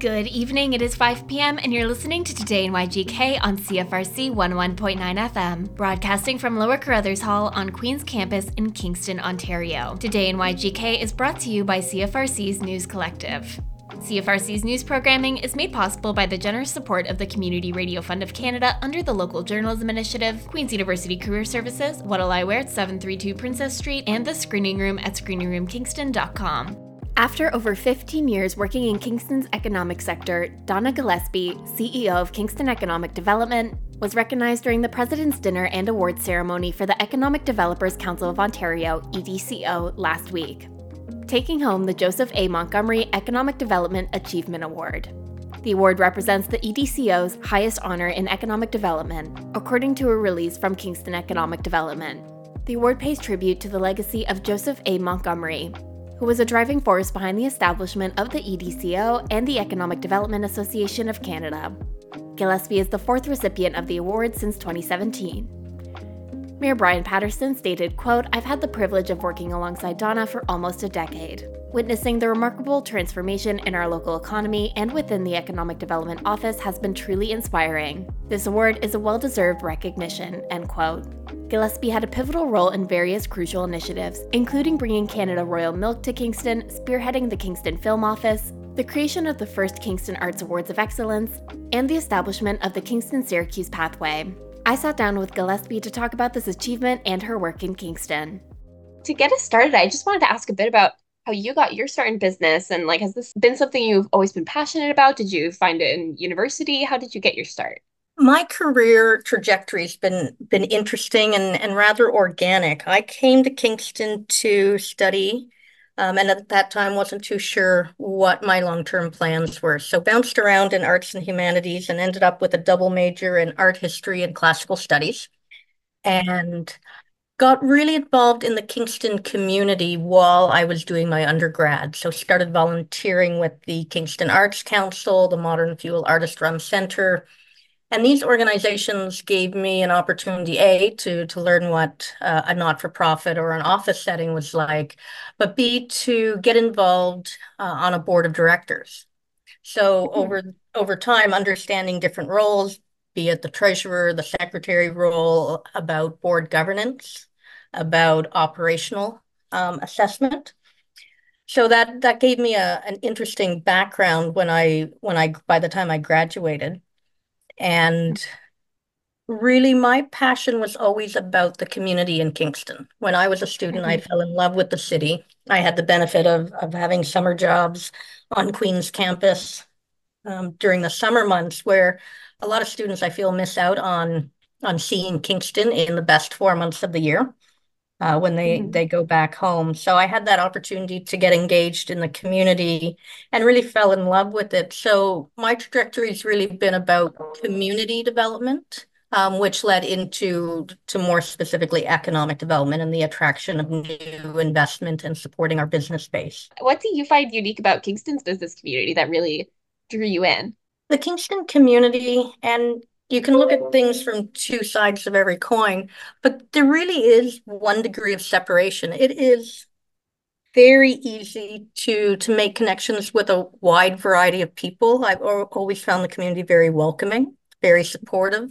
Good evening. It is 5 p.m., and you're listening to Today in YGK on CFRC 11.9 FM, broadcasting from Lower Carruthers Hall on Queen's campus in Kingston, Ontario. Today in YGK is brought to you by CFRC's News Collective. CFRC's news programming is made possible by the generous support of the Community Radio Fund of Canada under the Local Journalism Initiative, Queen's University Career Services, What'll I Wear at 732 Princess Street, and the Screening Room at screeningroomkingston.com. After over 15 years working in Kingston's economic sector, Donna Gillespie, CEO of Kingston Economic Development, was recognized during the President's Dinner and Awards ceremony for the Economic Developers Council of Ontario, EDCO, last week, taking home the Joseph A. Montgomery Economic Development Achievement Award. The award represents the EDCO's highest honor in economic development, according to a release from Kingston Economic Development. The award pays tribute to the legacy of Joseph A. Montgomery, who was a driving force behind the establishment of the EDCO and the Economic Development Association of Canada. Gillespie is the fourth recipient of the award since 2017. Mayor Bryan Paterson stated, quote, I've had the privilege of working alongside Donna for almost a decade, witnessing the remarkable transformation in our local economy and within the Economic Development Office has been truly inspiring. This award is a well-deserved recognition, end quote. Gillespie had a pivotal role in various crucial initiatives, including bringing Canada Royal Milk to Kingston, spearheading the Kingston Film Office, the creation of the first Kingston Arts Awards of Excellence, and the establishment of the Kingston Syracuse Pathway. I sat down with Gillespie to talk about this achievement and her work in Kingston. To get us started, I just wanted to ask a bit about how you got your start in business and like has this been something you've always been passionate about? Did you find it in university? How did you get your start? my career trajectory's been been interesting and, and rather organic. I came to Kingston to study, um, and at that time wasn't too sure what my long term plans were. So bounced around in arts and humanities and ended up with a double major in art history and classical studies, and got really involved in the Kingston community while I was doing my undergrad. So started volunteering with the Kingston Arts Council, the Modern Fuel Artist Run Center and these organizations gave me an opportunity, A, to, to learn what uh, a not for profit or an office setting was like, but B, to get involved uh, on a board of directors. So mm-hmm. over, over time, understanding different roles, be it the treasurer, the secretary role, about board governance, about operational um, assessment. So that that gave me a, an interesting background when I when I by the time I graduated. And really, my passion was always about the community in Kingston. When I was a student, mm-hmm. I fell in love with the city. I had the benefit of, of having summer jobs on Queen's campus um, during the summer months, where a lot of students I feel miss out on on seeing Kingston in the best four months of the year uh, when they mm-hmm. they go back home. So I had that opportunity to get engaged in the community and really fell in love with it. So my trajectory has really been about community development. Um, which led into to more specifically economic development and the attraction of new investment and supporting our business base. What do you find unique about Kingston's business community that really drew you in? The Kingston community and you can look at things from two sides of every coin, but there really is one degree of separation. It is very easy to to make connections with a wide variety of people. I've always found the community very welcoming, very supportive.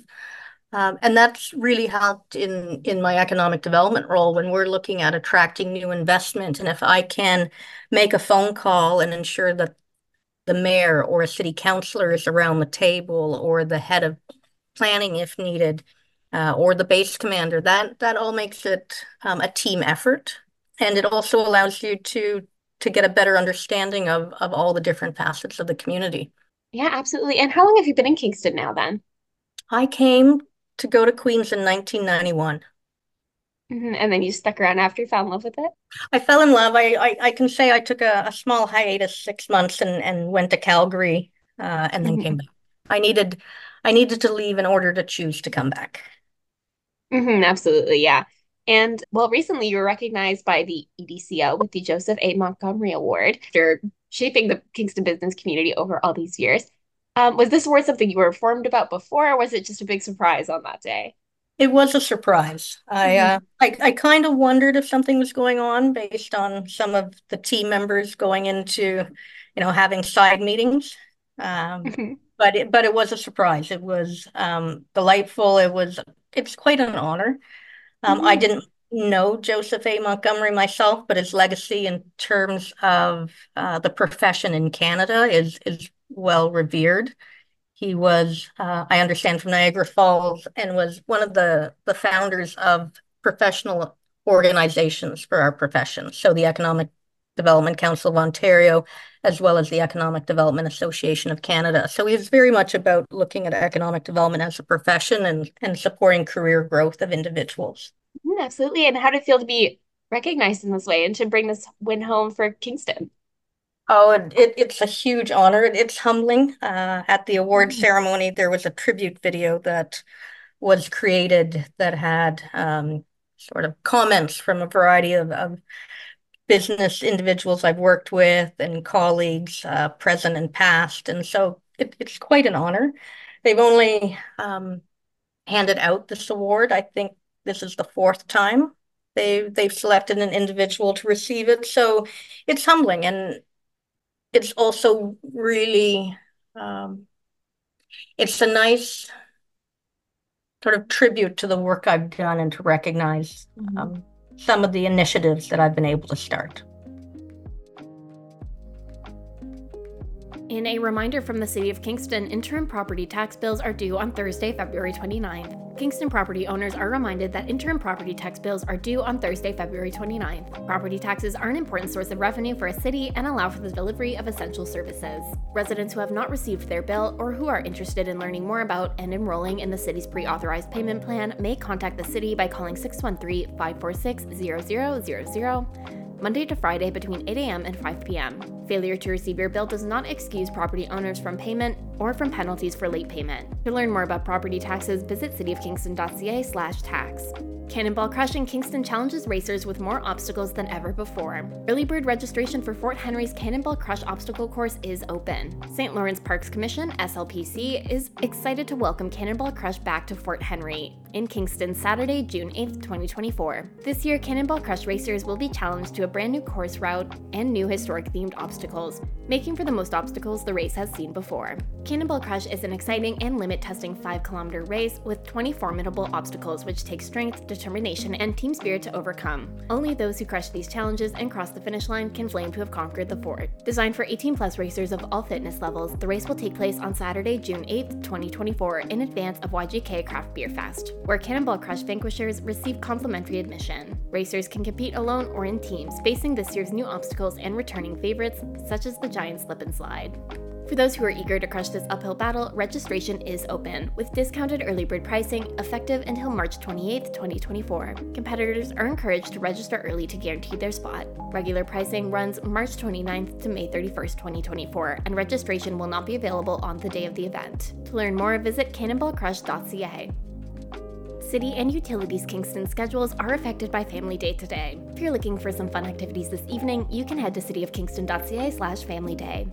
Um, and that's really helped in in my economic development role when we're looking at attracting new investment. And if I can make a phone call and ensure that the mayor or a city councilor is around the table or the head of planning if needed, uh, or the base commander. That that all makes it um, a team effort, and it also allows you to to get a better understanding of of all the different facets of the community. Yeah, absolutely. And how long have you been in Kingston now? Then I came to go to Queens in 1991. Mm-hmm. And then you stuck around after you fell in love with it? I fell in love. I I, I can say I took a, a small hiatus, six months, and and went to Calgary, uh, and then mm-hmm. came back. I needed I needed to leave in order to choose to come back. Mm-hmm, absolutely, yeah. And well, recently you were recognized by the EDCO with the Joseph A. Montgomery Award for shaping the Kingston business community over all these years. Um, was this award something you were informed about before, or was it just a big surprise on that day? It was a surprise. I mm-hmm. uh, I, I kind of wondered if something was going on based on some of the team members going into, you know, having side meetings Um, mm-hmm. but it, but it was a surprise. It was um, delightful. It was it's quite an honor. Um, mm-hmm. I didn't know Joseph A. Montgomery myself, but his legacy in terms of uh, the profession in Canada is is well revered. He was, uh, I understand, from Niagara Falls and was one of the the founders of professional organizations for our profession. So the Economic Development Council of Ontario, as well as the Economic Development Association of Canada. So he's very much about looking at economic development as a profession and, and supporting career growth of individuals. Absolutely. And how did it feel to be recognized in this way and to bring this win home for Kingston? Oh, it, it's a huge honor. It's humbling. Uh, at the award mm-hmm. ceremony, there was a tribute video that was created that had um, sort of comments from a variety of, of business individuals I've worked with and colleagues, uh, present and past. And so it, it's quite an honor. They've only um, handed out this award. I think this is the fourth time they they've selected an individual to receive it. So it's humbling and it's also really um, it's a nice sort of tribute to the work I've done and to recognize mm-hmm. um, some of the initiatives that I've been able to start. In a reminder from the City of Kingston, interim property tax bills are due on Thursday, February 29th. Kingston property owners are reminded that interim property tax bills are due on Thursday, February 29th. Property taxes are an important source of revenue for a city and allow for the delivery of essential services. Residents who have not received their bill or who are interested in learning more about and enrolling in the city's pre authorized payment plan may contact the city by calling 613 546 0000 Monday to Friday between 8 a.m. and 5 p.m. Failure to receive your bill does not excuse property owners from payment or from penalties for late payment. To learn more about property taxes, visit cityofkingston.ca/tax. Cannonball Crush in Kingston challenges racers with more obstacles than ever before. Early bird registration for Fort Henry's Cannonball Crush obstacle course is open. St. Lawrence Parks Commission, SLPC, is excited to welcome Cannonball Crush back to Fort Henry in Kingston Saturday, June 8, 2024. This year, Cannonball Crush racers will be challenged to a brand new course route and new historic themed obstacles, making for the most obstacles the race has seen before. Cannonball Crush is an exciting and limit testing 5 kilometer race with 20 formidable obstacles which take strength, determination, and team spirit to overcome. Only those who crush these challenges and cross the finish line can claim to have conquered the fort. Designed for 18 plus racers of all fitness levels, the race will take place on Saturday, June 8th, 2024, in advance of YGK Craft Beer Fest, where Cannonball Crush vanquishers receive complimentary admission. Racers can compete alone or in teams, facing this year's new obstacles and returning favorites, such as the giant slip and slide. For those who are eager to crush this uphill battle, registration is open, with discounted early bird pricing effective until March 28, 2024. Competitors are encouraged to register early to guarantee their spot. Regular pricing runs March 29th to May 31st, 2024, and registration will not be available on the day of the event. To learn more, visit cannonballcrush.ca. City and Utilities Kingston schedules are affected by Family Day today. If you're looking for some fun activities this evening, you can head to cityofkingston.ca slash family day.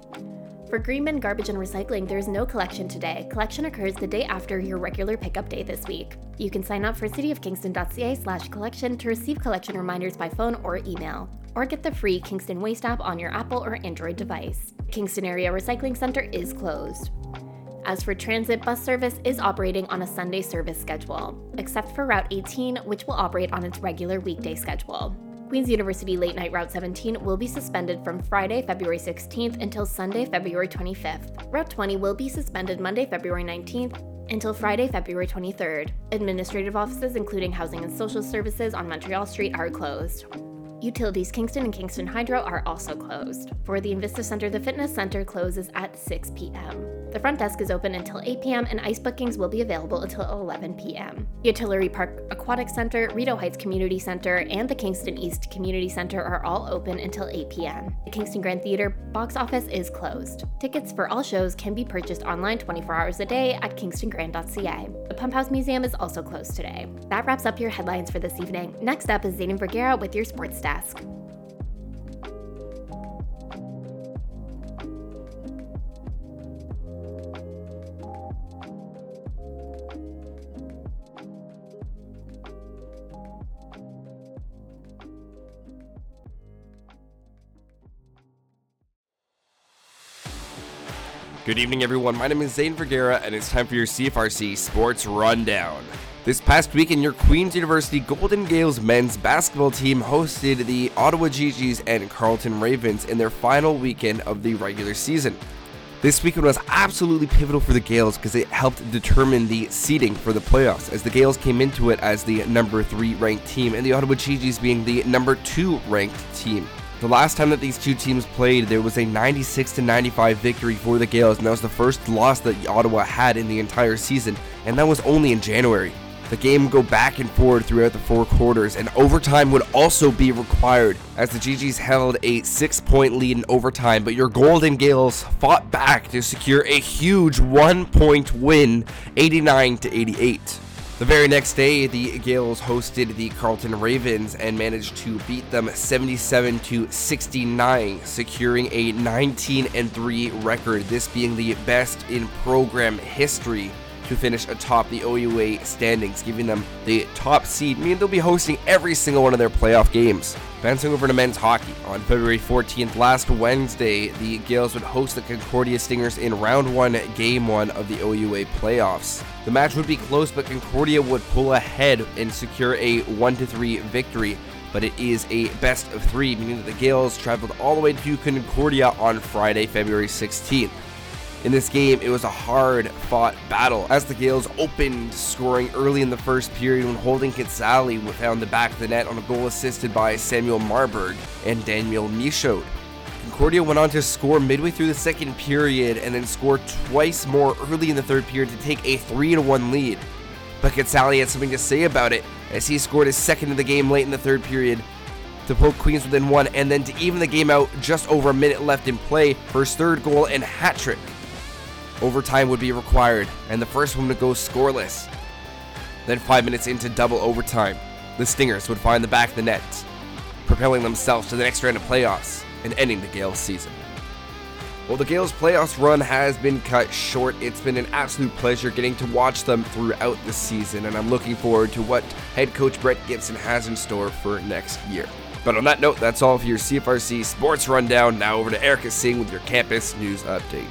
For green bin garbage and recycling, there is no collection today. Collection occurs the day after your regular pickup day this week. You can sign up for cityofkingston.ca slash collection to receive collection reminders by phone or email, or get the free Kingston Waste app on your Apple or Android device. Kingston Area Recycling Center is closed. As for transit, bus service is operating on a Sunday service schedule, except for Route 18, which will operate on its regular weekday schedule. Queen's University Late Night Route 17 will be suspended from Friday, February 16th until Sunday, February 25th. Route 20 will be suspended Monday, February 19th until Friday, February 23rd. Administrative offices, including Housing and Social Services on Montreal Street, are closed. Utilities Kingston and Kingston Hydro are also closed. For the Invista Center, the fitness center closes at 6 p.m. The front desk is open until 8 p.m., and ice bookings will be available until 11 p.m. The Park Aquatic Center, Rideau Heights Community Center, and the Kingston East Community Center are all open until 8 p.m. The Kingston Grand Theater box office is closed. Tickets for all shows can be purchased online 24 hours a day at kingstongrand.ca. The Pump House Museum is also closed today. That wraps up your headlines for this evening. Next up is Zayden Vergara with your sports desk. Good evening, everyone. My name is Zane Vergara, and it's time for your CFRC Sports Rundown. This past weekend, your Queen's University Golden Gaels men's basketball team hosted the Ottawa Gee-Gees and Carleton Ravens in their final weekend of the regular season. This weekend was absolutely pivotal for the Gaels because it helped determine the seeding for the playoffs, as the Gaels came into it as the number three ranked team, and the Ottawa Gee-Gees being the number two ranked team. The last time that these two teams played, there was a 96 to 95 victory for the Gaels, and that was the first loss that Ottawa had in the entire season, and that was only in January. The game would go back and forth throughout the four quarters, and overtime would also be required as the Gee-Gees held a six point lead in overtime. But your Golden Gaels fought back to secure a huge one point win, 89 to 88. The very next day, the Gaels hosted the Carleton Ravens and managed to beat them 77 to 69, securing a 19 and 3 record, this being the best in program history to finish atop the OUA standings, giving them the top seed, meaning they'll be hosting every single one of their playoff games. Bouncing over to men's hockey, on February 14th, last Wednesday, the Gaels would host the Concordia Stingers in round one, game one of the OUA playoffs. The match would be close, but Concordia would pull ahead and secure a 1 3 victory. But it is a best of three, meaning that the Gaels traveled all the way to Concordia on Friday, February 16th. In this game, it was a hard fought battle as the Gaels opened scoring early in the first period when Holden Kinsale found the back of the net on a goal assisted by Samuel Marburg and Daniel Michaud. Concordia went on to score midway through the second period and then score twice more early in the third period to take a 3 1 lead. But Kinsale had something to say about it as he scored his second of the game late in the third period to poke Queens within one and then to even the game out just over a minute left in play for his third goal and hat trick. Overtime would be required, and the first one would go scoreless. Then, five minutes into double overtime, the Stingers would find the back of the net, propelling themselves to the next round of playoffs and ending the Gaels season. Well, the Gaels' playoffs run has been cut short. It's been an absolute pleasure getting to watch them throughout the season, and I'm looking forward to what head coach Brett Gibson has in store for next year. But on that note, that's all for your CFRC Sports Rundown. Now over to Erica Singh with your campus news update.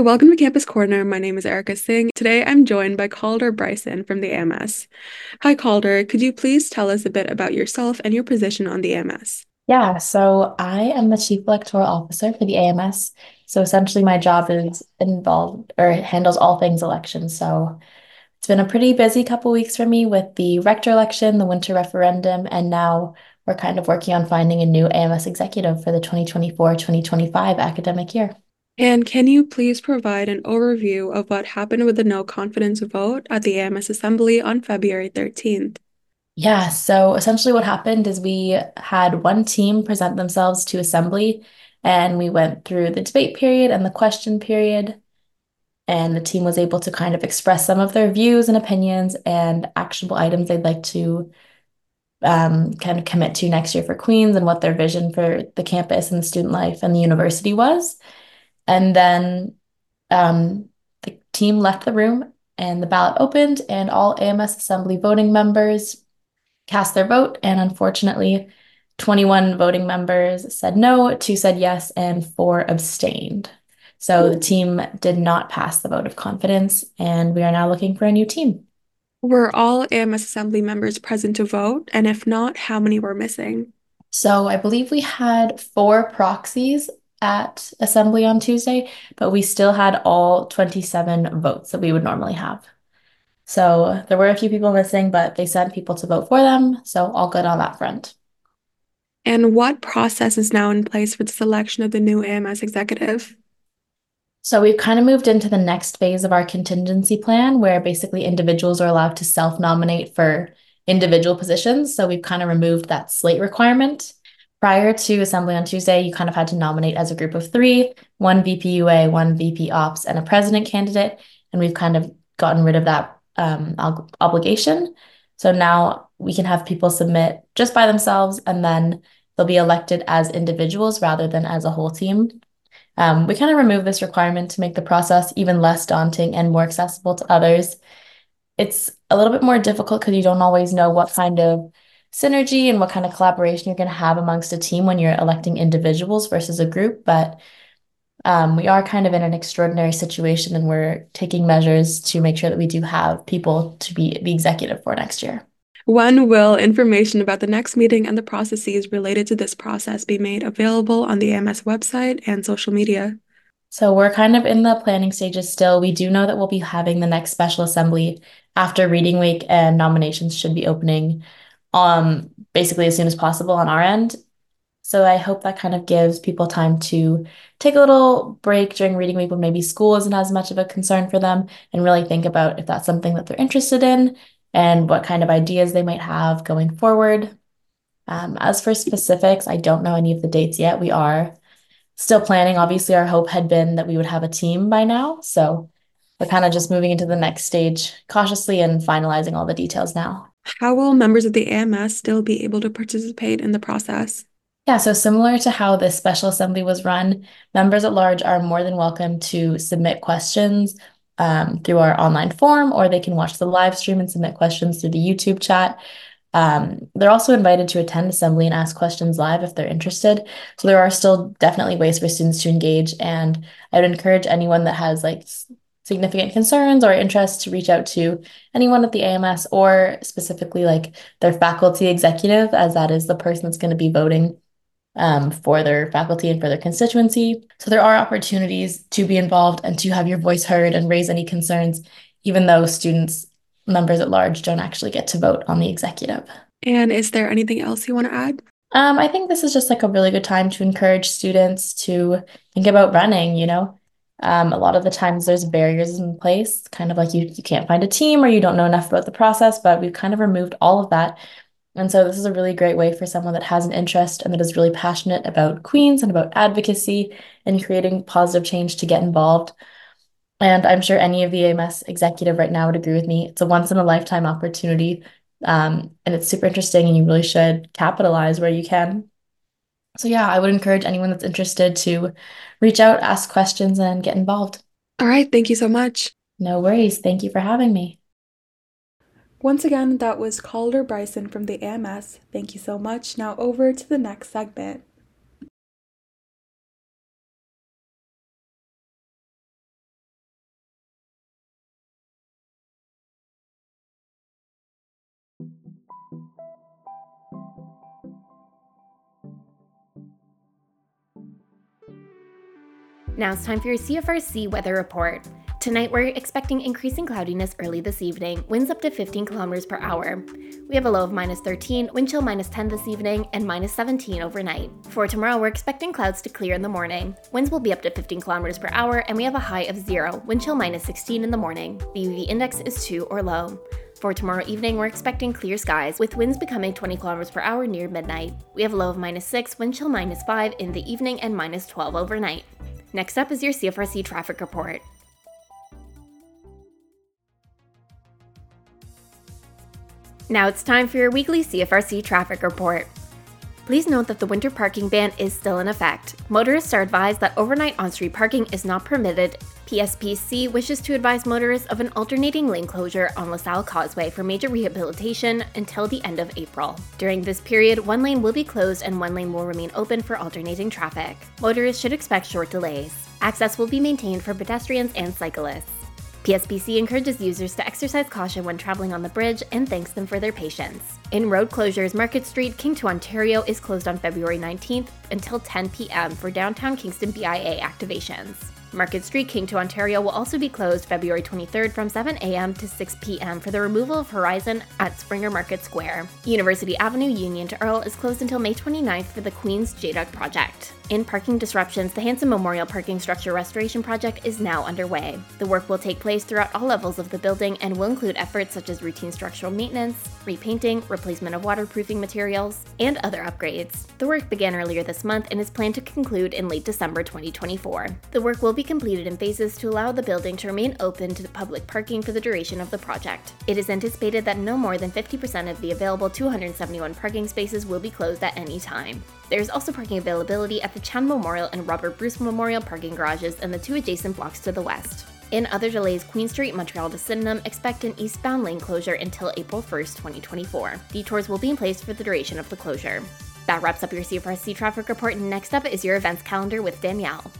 Welcome to Campus Corner. My name is Erica Singh. Today I'm joined by Calder Bryson from the AMS. Hi, Calder. Could you please tell us a bit about yourself and your position on the AMS? Yeah, so I am the Chief Electoral Officer for the AMS. So essentially, my job is involved or handles all things elections. So it's been a pretty busy couple weeks for me with the rector election, the winter referendum, and now we're kind of working on finding a new AMS executive for the 2024 2025 academic year. And can you please provide an overview of what happened with the no confidence vote at the AMS Assembly on February 13th? Yeah, so essentially what happened is we had one team present themselves to Assembly, and we went through the debate period and the question period. And the team was able to kind of express some of their views and opinions and actionable items they'd like to um, kind of commit to next year for Queens and what their vision for the campus and the student life and the university was. And then um, the team left the room and the ballot opened, and all AMS Assembly voting members cast their vote. And unfortunately, 21 voting members said no, two said yes, and four abstained. So the team did not pass the vote of confidence, and we are now looking for a new team. Were all AMS Assembly members present to vote? And if not, how many were missing? So I believe we had four proxies at assembly on Tuesday, but we still had all 27 votes that we would normally have. So there were a few people missing, but they sent people to vote for them. So all good on that front. And what process is now in place for the selection of the new AMS executive? So we've kind of moved into the next phase of our contingency plan where basically individuals are allowed to self nominate for individual positions. So we've kind of removed that slate requirement prior to assembly on Tuesday, you kind of had to nominate as a group of three, one VPUA, one VP Ops, and a president candidate. And we've kind of gotten rid of that um, obligation. So now we can have people submit just by themselves, and then they'll be elected as individuals rather than as a whole team. Um, we kind of remove this requirement to make the process even less daunting and more accessible to others. It's a little bit more difficult because you don't always know what kind of synergy and what kind of collaboration you're going to have amongst a team when you're electing individuals versus a group. But um, we are kind of in an extraordinary situation and we're taking measures to make sure that we do have people to be the executive for next year. When will information about the next meeting and the processes related to this process be made available on the AMS website and social media? So we're kind of in the planning stages still. We do know that we'll be having the next special assembly after reading week and nominations should be opening um basically as soon as possible on our end. So I hope that kind of gives people time to take a little break during reading week when maybe school isn't as much of a concern for them and really think about if that's something that they're interested in and what kind of ideas they might have going forward. Um, as for specifics, I don't know any of the dates yet. We are still planning. Obviously, our hope had been that we would have a team by now. So we're kind of just moving into the next stage cautiously and finalizing all the details now. How will members of the AMS still be able to participate in the process? Yeah, so similar to how this special assembly was run, members at large are more than welcome to submit questions um, through our online form, or they can watch the live stream and submit questions through the YouTube chat. Um, they're also invited to attend assembly and ask questions live if they're interested. So there are still definitely ways for students to engage, and I would encourage anyone that has like significant concerns or interests to reach out to anyone at the AMS or specifically like their faculty executive, as that is the person that's going to be voting um, for their faculty and for their constituency. So there are opportunities to be involved and to have your voice heard and raise any concerns, even though students, members at large, don't actually get to vote on the executive. And is there anything else you want to add? Um, I think this is just like a really good time to encourage students to think about running, you know. Um, a lot of the times there's barriers in place, kind of like you you can't find a team or you don't know enough about the process, but we've kind of removed all of that and so this is a really great way for someone that has an interest and that is really passionate about Queens and about advocacy and creating positive change to get involved. And I'm sure any of the AMS executive right now would agree with me. It's a once in a lifetime opportunity. Um, and it's super interesting and you really should capitalize where you can. So yeah, I would encourage anyone that's interested to reach out, ask questions, and get involved. All right. Thank you so much. No worries. Thank you for having me. Once again, that was Calder Bryson from the AMS. Thank you so much. Now over to the next segment. Now it's time for your CFRC weather report. Tonight, we're expecting increasing cloudiness early this evening, winds up to 15 kilometers per hour. We have a low of minus 13, wind chill minus 10 this evening, and minus 17 overnight. For tomorrow, we're expecting clouds to clear in the morning. Winds will be up to 15 kilometers per hour, and we have a high of 0, wind chill minus 16 in the morning. The UV index is 2 or low. For tomorrow evening, we're expecting clear skies, with winds becoming 20 kilometers per hour near midnight. We have a low of minus 6, wind chill minus 5 in the evening, and minus 12 overnight. Next up is your CFRC traffic report. Now it's time for your weekly CFRC traffic report. Please note that the winter parking ban is still in effect. Motorists are advised that overnight on street parking is not permitted. PSPC wishes to advise motorists of an alternating lane closure on LaSalle Causeway for major rehabilitation until the end of April. During this period, one lane will be closed and one lane will remain open for alternating traffic. Motorists should expect short delays. Access will be maintained for pedestrians and cyclists. PSPC encourages users to exercise caution when traveling on the bridge and thanks them for their patience. In road closures, Market Street, King to Ontario is closed on February 19th until 10 p.m. for downtown Kingston BIA activations. Market Street, King to Ontario will also be closed February 23rd from 7 a.m. to 6 p.m. for the removal of Horizon at Springer Market Square. University Avenue Union to Earl is closed until May 29th for the Queen's JDUC project. In parking disruptions, the Hanson Memorial Parking Structure Restoration Project is now underway. The work will take place throughout all levels of the building and will include efforts such as routine structural maintenance, repainting, replacement of waterproofing materials, and other upgrades. The work began earlier this month and is planned to conclude in late December 2024. The work will be completed in phases to allow the building to remain open to public parking for the duration of the project. It is anticipated that no more than 50% of the available 271 parking spaces will be closed at any time. There is also parking availability at the Chown Memorial and Robert Bruce Memorial parking garages and the two adjacent blocks to the west. In other delays, Queen Street, Montreal to Sydenham expect an eastbound lane closure until April 1st, 2024. Detours will be in place for the duration of the closure. That wraps up your CFRC traffic report, and next up is your events calendar with Danielle.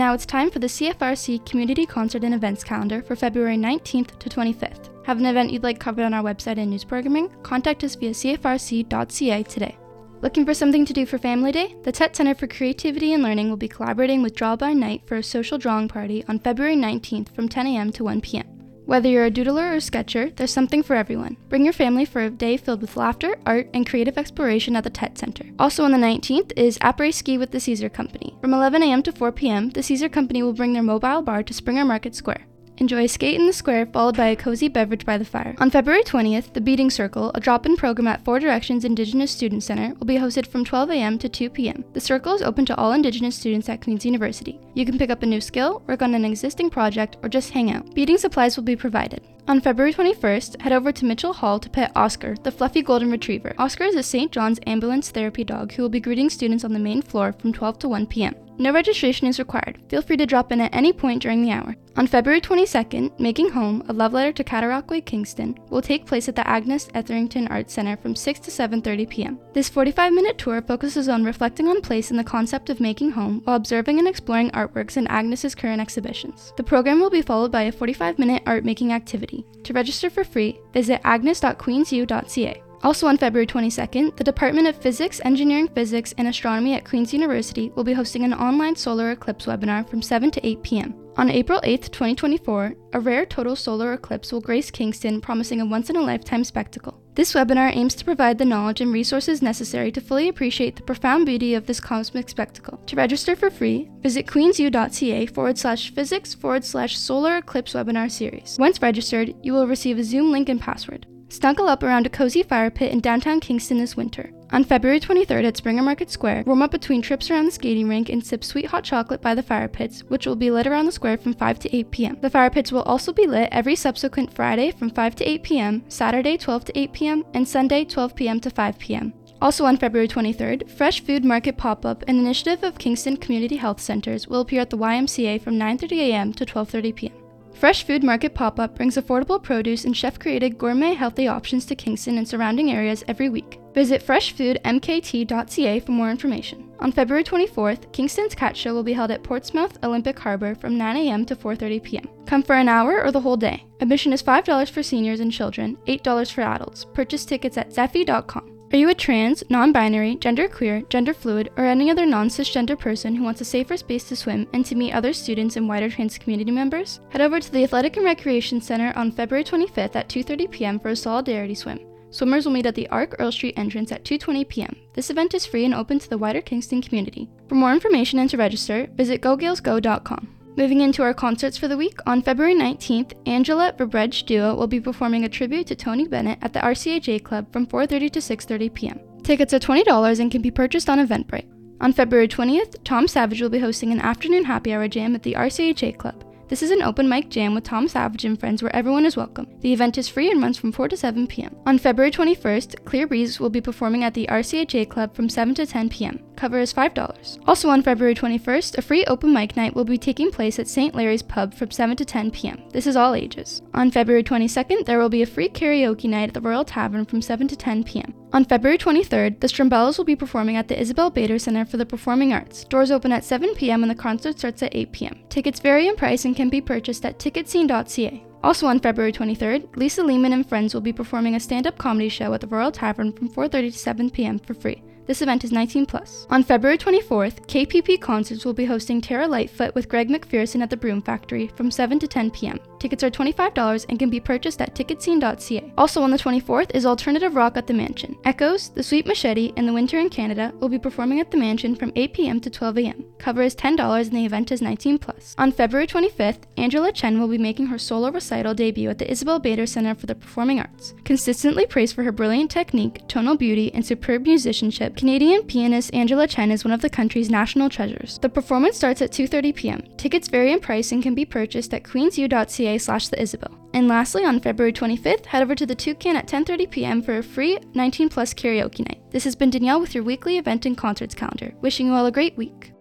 Now it's time for the CFRC Community Concert and Events Calendar for February 19th to 25th. Have an event you'd like covered on our website and news programming? Contact us via cfrc.ca today. Looking for something to do for Family Day? The Tett Center for Creativity and Learning will be collaborating with Draw by Night for a social drawing party on February 19th from 10 a.m. to 1 p.m. Whether you're a doodler or a sketcher, there's something for everyone. Bring your family for a day filled with laughter, art, and creative exploration at the Tett Center. Also on the 19th is Après Ski with the Caesar Company. From 11 a.m. to 4 p.m., the Caesar Company will bring their mobile bar to Springer Market Square. Enjoy a skate in the square, followed by a cozy beverage by the fire. On February 20th, the Beading Circle, a drop in program at Four Directions Indigenous Student Center, will be hosted from 12 a.m. to 2 p.m. The circle is open to all Indigenous students at Queen's University. You can pick up a new skill, work on an existing project, or just hang out. Beading supplies will be provided. On February 21st, head over to Mitchell Hall to pet Oscar, the fluffy golden retriever. Oscar is a St. John's ambulance therapy dog who will be greeting students on the main floor from 12 to 1 p.m. No registration is required. Feel free to drop in at any point during the hour. On February 22nd, Making Home, a love letter to Cataraqui Kingston, will take place at the Agnes Etherington Arts Center from 6 to 7:30 p.m. This 45-minute tour focuses on reflecting on place and the concept of making home while observing and exploring artworks in Agnes's current exhibitions. The program will be followed by a 45-minute art making activity. To register for free, visit agnes.queensu.ca. Also on February 22nd, the Department of Physics, Engineering Physics, and Astronomy at Queen's University will be hosting an online solar eclipse webinar from 7 to 8 p.m. On April 8, 2024, a rare total solar eclipse will grace Kingston, promising a once in a lifetime spectacle. This webinar aims to provide the knowledge and resources necessary to fully appreciate the profound beauty of this cosmic spectacle. To register for free, visit queensu.ca forward slash physics forward slash solar eclipse webinar series. Once registered, you will receive a Zoom link and password. Snuggle up around a cozy fire pit in downtown Kingston this winter. On February 23rd at Springer Market Square, warm up between trips around the skating rink and sip sweet hot chocolate by the fire pits, which will be lit around the square from 5 to 8 p.m. The fire pits will also be lit every subsequent Friday from 5 to 8 p.m., Saturday 12 to 8 p.m., and Sunday 12 p.m. to 5 p.m. Also on February 23rd, Fresh Food Market Pop-Up, an initiative of Kingston Community Health Centers, will appear at the YMCA from 9:30 a.m. to 12:30 p.m. Fresh Food Market Pop Up brings affordable produce and chef created gourmet healthy options to Kingston and surrounding areas every week. Visit freshfoodmkt.ca for more information. On February 24th, Kingston's Cat Show will be held at Portsmouth Olympic Harbor from 9 a.m. to 4:30 p.m. Come for an hour or the whole day. Admission is $5 for seniors and children, $8 for adults. Purchase tickets at zeffy.com. Are you a trans, non binary, genderqueer, gender fluid, or any other non cisgender person who wants a safer space to swim and to meet other students and wider trans community members? Head over to the Athletic and Recreation Center on February 25th at 2:30 p.m. for a solidarity swim. Swimmers will meet at the Arc Earl Street entrance at 2:20 p.m. This event is free and open to the wider Kingston community. For more information and to register, visit gogaelsgo.com. Moving into our concerts for the week, on February 19th, Angela Verbrugge Duo will be performing a tribute to Tony Bennett at the RCHA Club from 4:30 to 6:30 p.m. Tickets are $20 and can be purchased on Eventbrite. On February 20th, Tom Savage will be hosting an afternoon happy hour jam at the RCHA Club. This is an open mic jam with Tom Savage and friends where everyone is welcome. The event is free and runs from 4 to 7 p.m. On February 21st, Clear Breeze will be performing at the RCHA Club from 7 to 10 p.m. Cover is $5. Also on February 21st, a free open mic night will be taking place at St. Larry's Pub from 7 to 10 p.m. This is all ages. On February 22nd, there will be a free karaoke night at the Royal Tavern from 7 to 10 p.m. On February 23rd, the Strumbellas will be performing at the Isabel Bader Center for the Performing Arts. Doors open at 7 p.m. and the concert starts at 8 p.m. Tickets vary in price and can be purchased at ticketscene.ca. Also on February 23rd, Lisa Lehman and friends will be performing a stand-up comedy show at the Royal Tavern from 4:30 to 7 p.m. for free. This event is 19 plus. On February 24th, KPP Concerts will be hosting Terra Lightfoot with Greg McPherson at the Broom Factory from 7 to 10 p.m. Tickets are $25 and can be purchased at ticketscene.ca. Also on the 24th is Alternative Rock at the Mansion. Echoes, The Sweet Machete, and The Winter in Canada will be performing at the Mansion from 8 p.m. to 12 a.m. Cover is $10 and the event is 19 plus. On February 25th, Angela Cheng will be making her solo recital debut at the Isabel Bader Center for the Performing Arts. Consistently praised for her brilliant technique, tonal beauty, and superb musicianship, Canadian pianist Angela Cheng is one of the country's national treasures. The performance starts at 2:30 p.m. Tickets vary in price and can be purchased at queensu.ca slash the Isabel. And lastly, on February 25th, head over to the Toucan at 10:30 p.m. for a free 19 plus karaoke night. This has been Danielle with your weekly event and concerts calendar. Wishing you all a great week.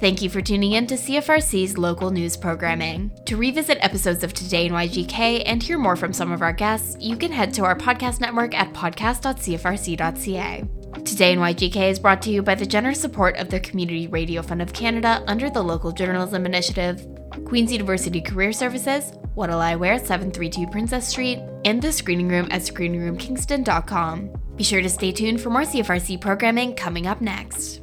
Thank you for tuning in to CFRC's local news programming. To revisit episodes of Today in YGK and hear more from some of our guests, you can head to our podcast network at podcast.cfrc.ca. Today in YGK is brought to you by the generous support of the Community Radio Fund of Canada under the Local Journalism Initiative, Queen's University Career Services, What'll I Wear 732 Princess Street, and the screening room at screeningroomkingston.com. Be sure to stay tuned for more CFRC programming coming up next.